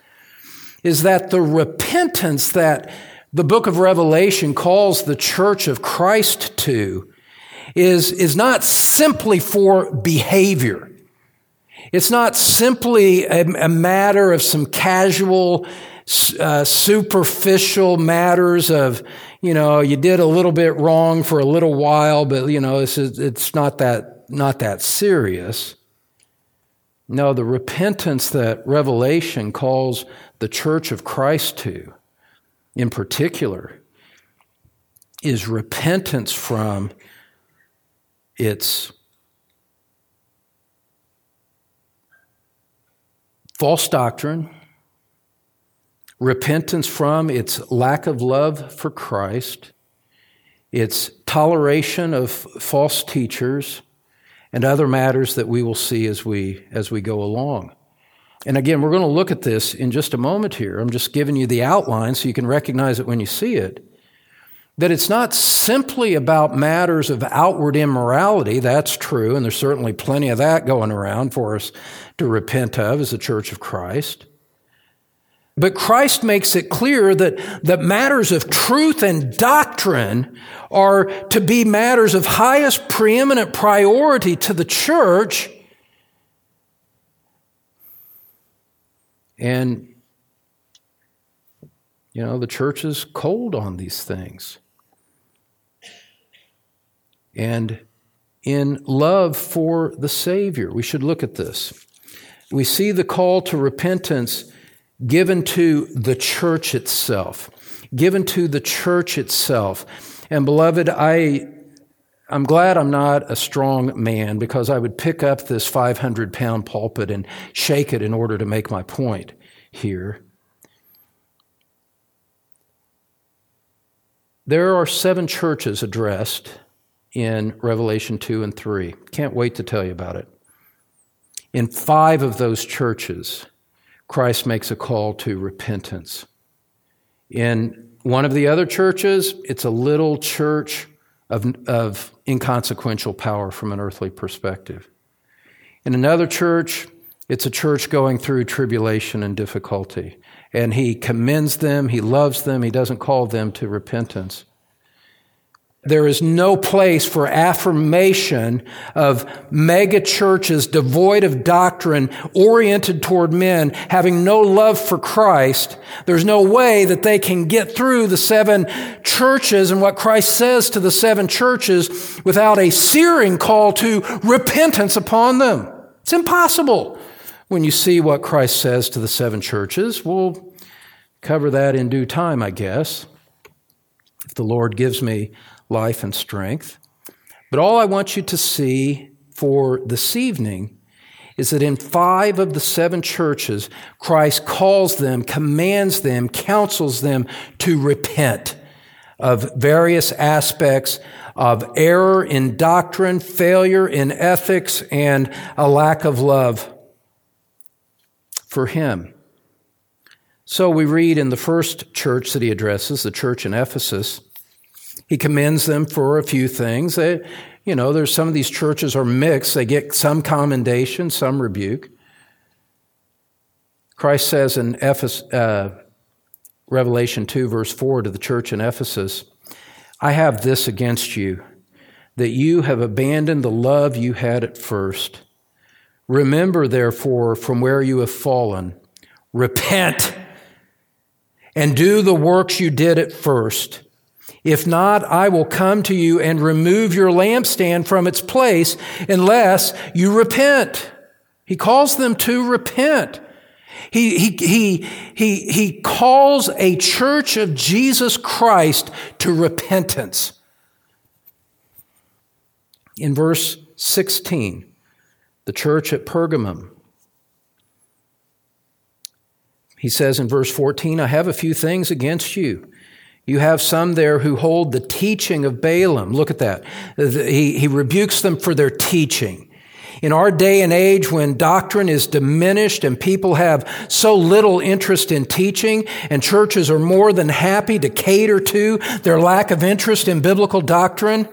is that the repentance that the book of Revelation calls the church of Christ to is, is not simply for behavior. It's not simply a, a matter of some casual, uh, superficial matters of, you know, you did a little bit wrong for a little while, but, you know, it's, it's not that, not that serious. No, the repentance that Revelation calls the church of Christ to, in particular, is repentance from its false doctrine, repentance from its lack of love for Christ, its toleration of false teachers, and other matters that we will see as we, as we go along. And again, we're going to look at this in just a moment here. I'm just giving you the outline so you can recognize it when you see it. That it's not simply about matters of outward immorality. That's true, and there's certainly plenty of that going around for us to repent of as a church of Christ. But Christ makes it clear that, that matters of truth and doctrine are to be matters of highest preeminent priority to the church And, you know, the church is cold on these things. And in love for the Savior, we should look at this. We see the call to repentance given to the church itself, given to the church itself. And beloved, I I'm glad I'm not a strong man because I would pick up this 500 pound pulpit and shake it in order to make my point here. There are seven churches addressed in Revelation 2 and 3. Can't wait to tell you about it. In five of those churches, Christ makes a call to repentance. In one of the other churches, it's a little church of, of inconsequential power from an earthly perspective. In another church, it's a church going through tribulation and difficulty. And he commends them, he loves them, he doesn't call them to repentance. There is no place for affirmation of mega churches devoid of doctrine, oriented toward men, having no love for Christ. There's no way that they can get through the seven churches and what Christ says to the seven churches without a searing call to repentance upon them. It's impossible. When you see what Christ says to the seven churches, we'll cover that in due time, I guess, if the Lord gives me life and strength. But all I want you to see for this evening is that in five of the seven churches, Christ calls them, commands them, counsels them to repent of various aspects of error in doctrine, failure in ethics, and a lack of love for Him. So we read in the first church that he addresses, the church in Ephesus, he commends them for a few things. They, you know, there's some of these churches are mixed. They get some commendation, some rebuke. Christ says in Ephes, uh, Revelation 2, verse 4, to the church in Ephesus, I have this against you, that you have abandoned the love you had at first. Remember, therefore, from where you have fallen, repent and do the works you did at first. If not, I will come to you and remove your lampstand from its place unless you repent. He calls them to repent. He, he, he, he, he calls a church of Jesus Christ to repentance. In verse 16, the church at Pergamum, he says in verse 14, I have a few things against you you have some there who hold the teaching of Balaam. Look at that. He, he rebukes them for their teaching. In our day and age when doctrine is diminished and people have so little interest in teaching and churches are more than happy to cater to their lack of interest in biblical doctrine,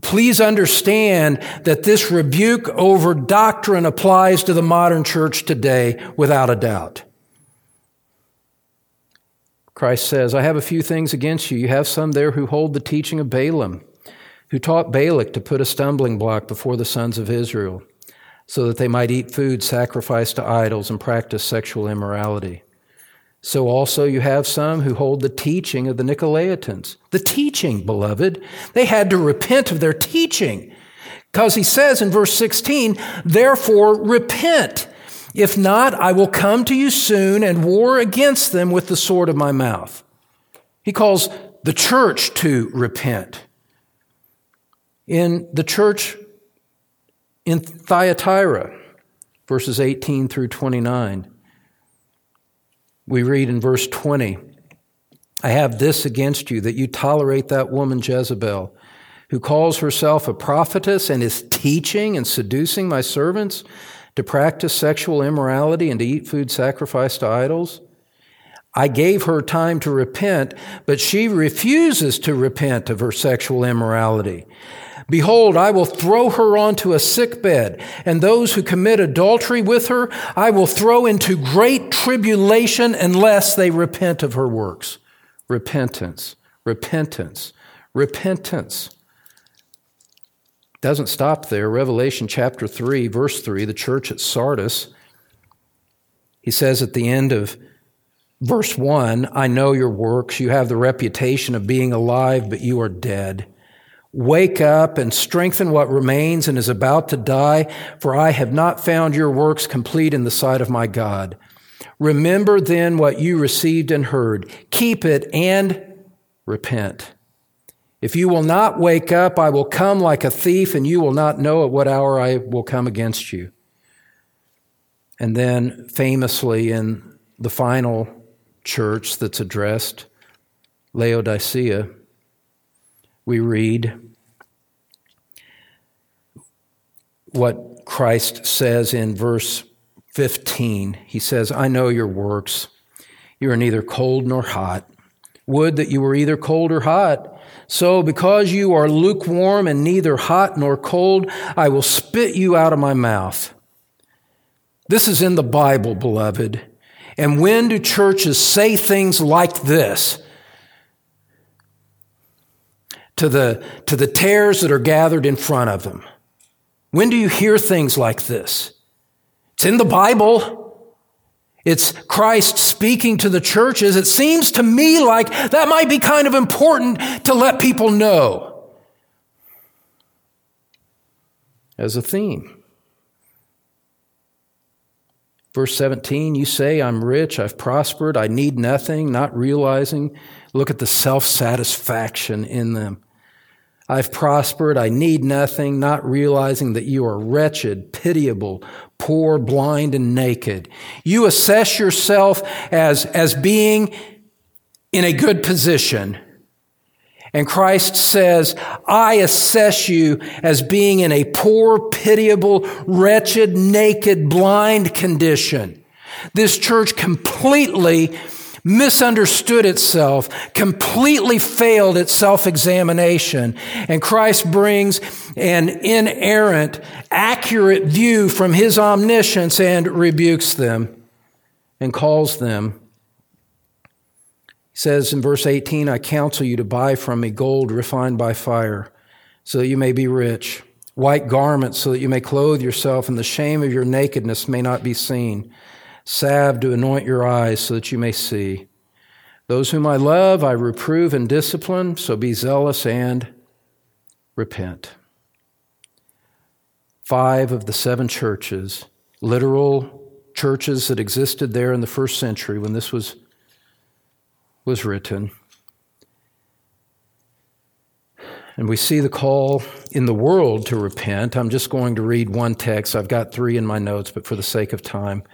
Please understand that this rebuke over doctrine applies to the modern church today without a doubt. Christ says, I have a few things against you. You have some there who hold the teaching of Balaam, who taught Balak to put a stumbling block before the sons of Israel, so that they might eat food sacrificed to idols and practice sexual immorality. So also you have some who hold the teaching of the Nicolaitans. The teaching, beloved. They had to repent of their teaching. Because he says in verse 16, therefore repent. If not, I will come to you soon and war against them with the sword of my mouth. He calls the church to repent. In the church in Thyatira, verses 18 through 29, we read in verse 20, I have this against you, that you tolerate that woman Jezebel, who calls herself a prophetess and is teaching and seducing my servants to practice sexual immorality and to eat food sacrificed to idols. I gave her time to repent, but she refuses to repent of her sexual immorality. Behold, I will throw her onto a sick bed, and those who commit adultery with her I will throw into great tribulation unless they repent of her works. Repentance, repentance, repentance. Doesn't stop there. Revelation chapter 3, verse 3, the church at Sardis, he says at the end of verse 1 I know your works. You have the reputation of being alive, but you are dead. Wake up and strengthen what remains and is about to die, for I have not found your works complete in the sight of my God. Remember then what you received and heard. Keep it and repent. If you will not wake up, I will come like a thief, and you will not know at what hour I will come against you. And then, famously, in the final church that's addressed, Laodicea, we read what Christ says in verse 15. He says, I know your works. You are neither cold nor hot. Would that you were either cold or hot. So, because you are lukewarm and neither hot nor cold, I will spit you out of my mouth. This is in the Bible, beloved. And when do churches say things like this? to the, to the tares that are gathered in front of them. When do you hear things like this? It's in the Bible. It's Christ speaking to the churches. It seems to me like that might be kind of important to let people know as a theme. Verse 17, you say, I'm rich, I've prospered, I need nothing, not realizing. Look at the self satisfaction in them. I've prospered, I need nothing, not realizing that you are wretched, pitiable, poor, blind, and naked. You assess yourself as, as being in a good position. And Christ says, I assess you as being in a poor, pitiable, wretched, naked, blind condition. This church completely misunderstood itself, completely failed its self examination. And Christ brings an inerrant, accurate view from his omniscience and rebukes them and calls them. He says in verse 18, I counsel you to buy from me gold refined by fire, so that you may be rich, white garments, so that you may clothe yourself, and the shame of your nakedness may not be seen salve to anoint your eyes so that you may see. Those whom I love, I reprove and discipline, so be zealous and repent. Five of the seven churches, literal churches that existed there in the first century when this was, was written. And we see the call in the world to repent. I'm just going to read one text. I've got three in my notes, but for the sake of time,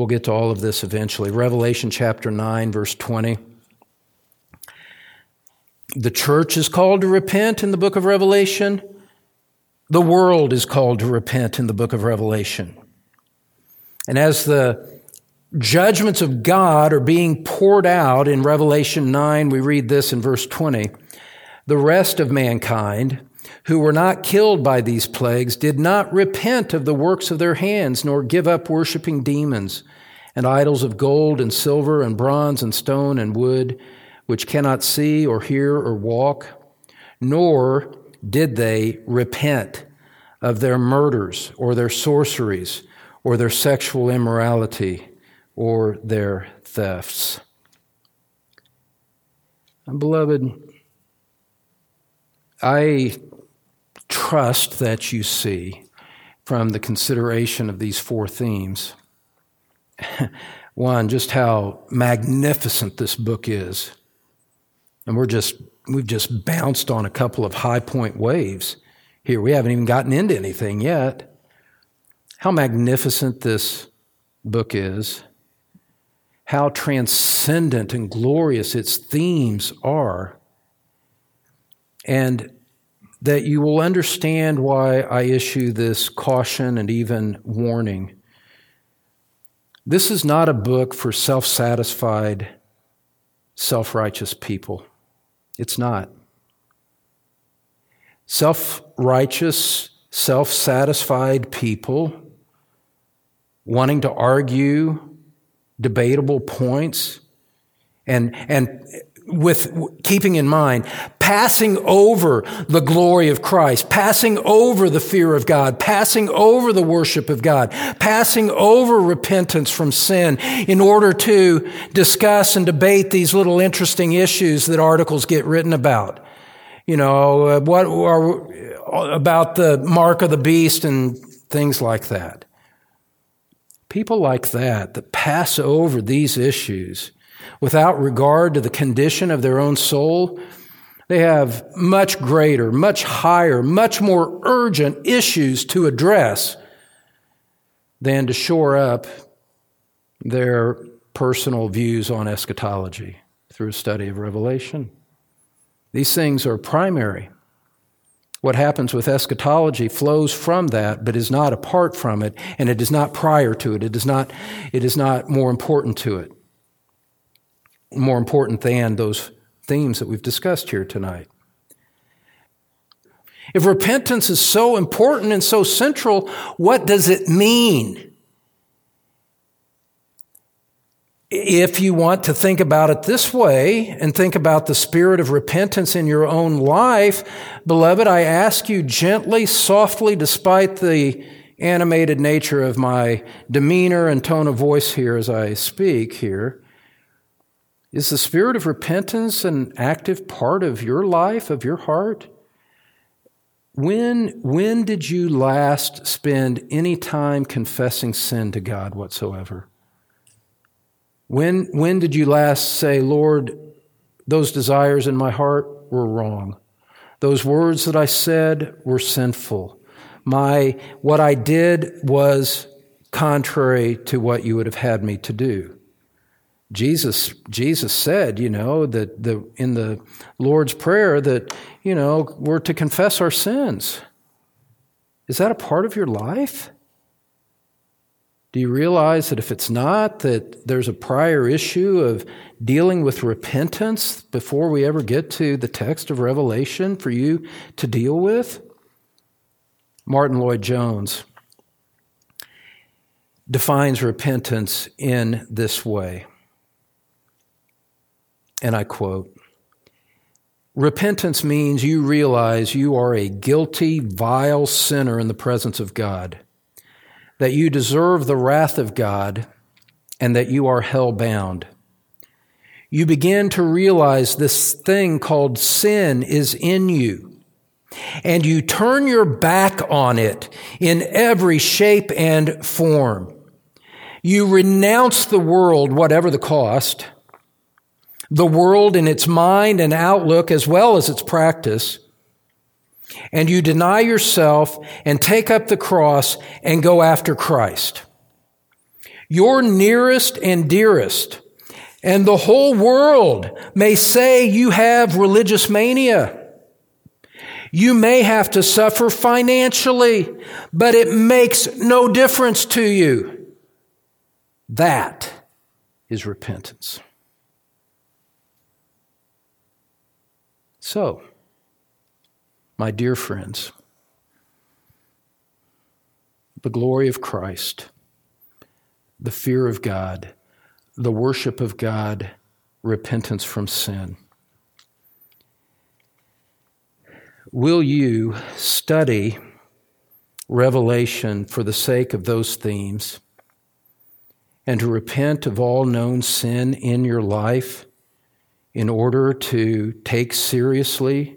We'll get to all of this eventually. Revelation chapter 9, verse 20. The church is called to repent in the book of Revelation. The world is called to repent in the book of Revelation. And as the judgments of God are being poured out in Revelation 9, we read this in verse 20. The rest of mankind who were not killed by these plagues did not repent of the works of their hands, nor give up worshiping demons and idols of gold and silver and bronze and stone and wood, which cannot see or hear or walk, nor did they repent of their murders or their sorceries or their sexual immorality or their thefts. And beloved, I trust that you see from the consideration of these four themes. One, just how magnificent this book is. And we're just, we've just bounced on a couple of high point waves here. We haven't even gotten into anything yet. How magnificent this book is. How transcendent and glorious its themes are. And that you will understand why I issue this caution and even warning. This is not a book for self satisfied, self righteous people. It's not. Self righteous, self satisfied people wanting to argue debatable points and, and with keeping in mind, passing over the glory of Christ, passing over the fear of God, passing over the worship of God, passing over repentance from sin in order to discuss and debate these little interesting issues that articles get written about. You know, uh, what are about the mark of the beast and things like that. People like that that pass over these issues without regard to the condition of their own soul, they have much greater, much higher, much more urgent issues to address than to shore up their personal views on eschatology through a study of Revelation. These things are primary. What happens with eschatology flows from that, but is not apart from it, and it is not prior to it. It is not, it is not more important to it more important than those themes that we've discussed here tonight. If repentance is so important and so central, what does it mean? If you want to think about it this way and think about the spirit of repentance in your own life, beloved, I ask you gently, softly, despite the animated nature of my demeanor and tone of voice here as I speak here, is the spirit of repentance an active part of your life, of your heart? When, when did you last spend any time confessing sin to God whatsoever? When, when did you last say, Lord, those desires in my heart were wrong? Those words that I said were sinful. My, what I did was contrary to what you would have had me to do. Jesus, Jesus said, you know, that the, in the Lord's Prayer that, you know, we're to confess our sins. Is that a part of your life? Do you realize that if it's not, that there's a prior issue of dealing with repentance before we ever get to the text of Revelation for you to deal with? Martyn Lloyd-Jones defines repentance in this way and I quote Repentance means you realize you are a guilty, vile sinner in the presence of God, that you deserve the wrath of God, and that you are hell bound. You begin to realize this thing called sin is in you, and you turn your back on it in every shape and form. You renounce the world, whatever the cost the world in its mind and outlook as well as its practice, and you deny yourself and take up the cross and go after Christ. Your nearest and dearest, and the whole world may say you have religious mania. You may have to suffer financially, but it makes no difference to you. That is repentance. My dear friends, the glory of Christ, the fear of God, the worship of God, repentance from sin. Will you study Revelation for the sake of those themes and to repent of all known sin in your life in order to take seriously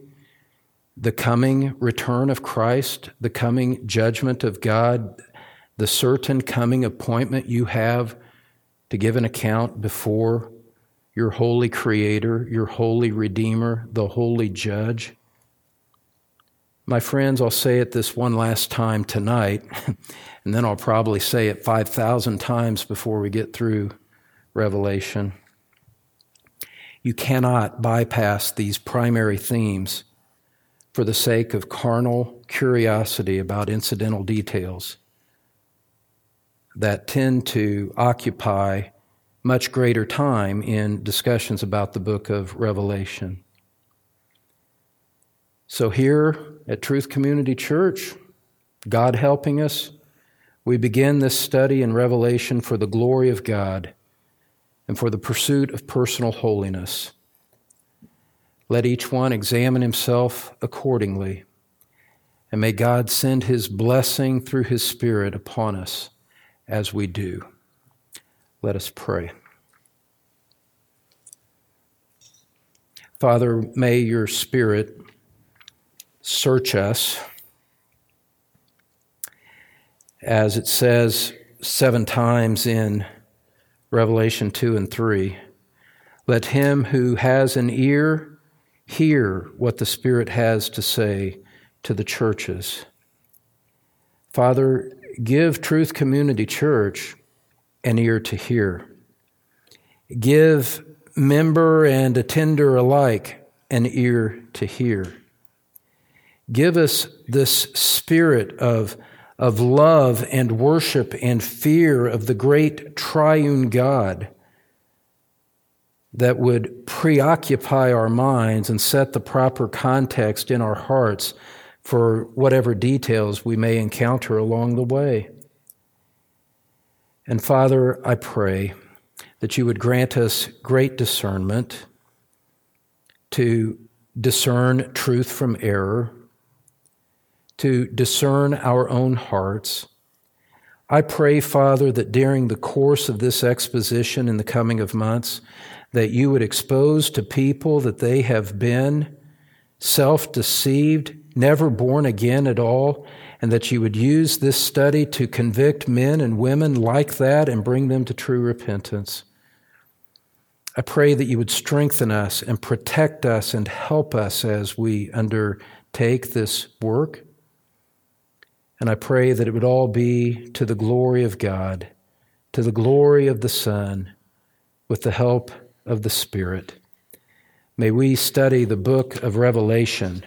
the coming return of Christ, the coming judgment of God, the certain coming appointment you have to give an account before your holy Creator, your holy Redeemer, the holy Judge. My friends, I'll say it this one last time tonight, and then I'll probably say it 5,000 times before we get through Revelation. You cannot bypass these primary themes for the sake of carnal curiosity about incidental details that tend to occupy much greater time in discussions about the book of Revelation. So, here at Truth Community Church, God helping us, we begin this study in Revelation for the glory of God and for the pursuit of personal holiness. Let each one examine himself accordingly, and may God send his blessing through his Spirit upon us as we do. Let us pray. Father, may your Spirit search us. As it says seven times in Revelation 2 and 3, let him who has an ear hear what the Spirit has to say to the churches. Father, give Truth Community Church an ear to hear. Give member and attender alike an ear to hear. Give us this spirit of, of love and worship and fear of the great triune God that would preoccupy our minds and set the proper context in our hearts for whatever details we may encounter along the way. And Father, I pray that you would grant us great discernment to discern truth from error, to discern our own hearts. I pray, Father, that during the course of this exposition in the coming of months, that you would expose to people that they have been self deceived, never born again at all, and that you would use this study to convict men and women like that and bring them to true repentance. I pray that you would strengthen us and protect us and help us as we undertake this work. And I pray that it would all be to the glory of God, to the glory of the Son, with the help of the Spirit. May we study the book of Revelation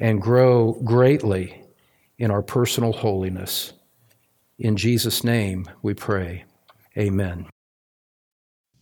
and grow greatly in our personal holiness. In Jesus' name we pray. Amen.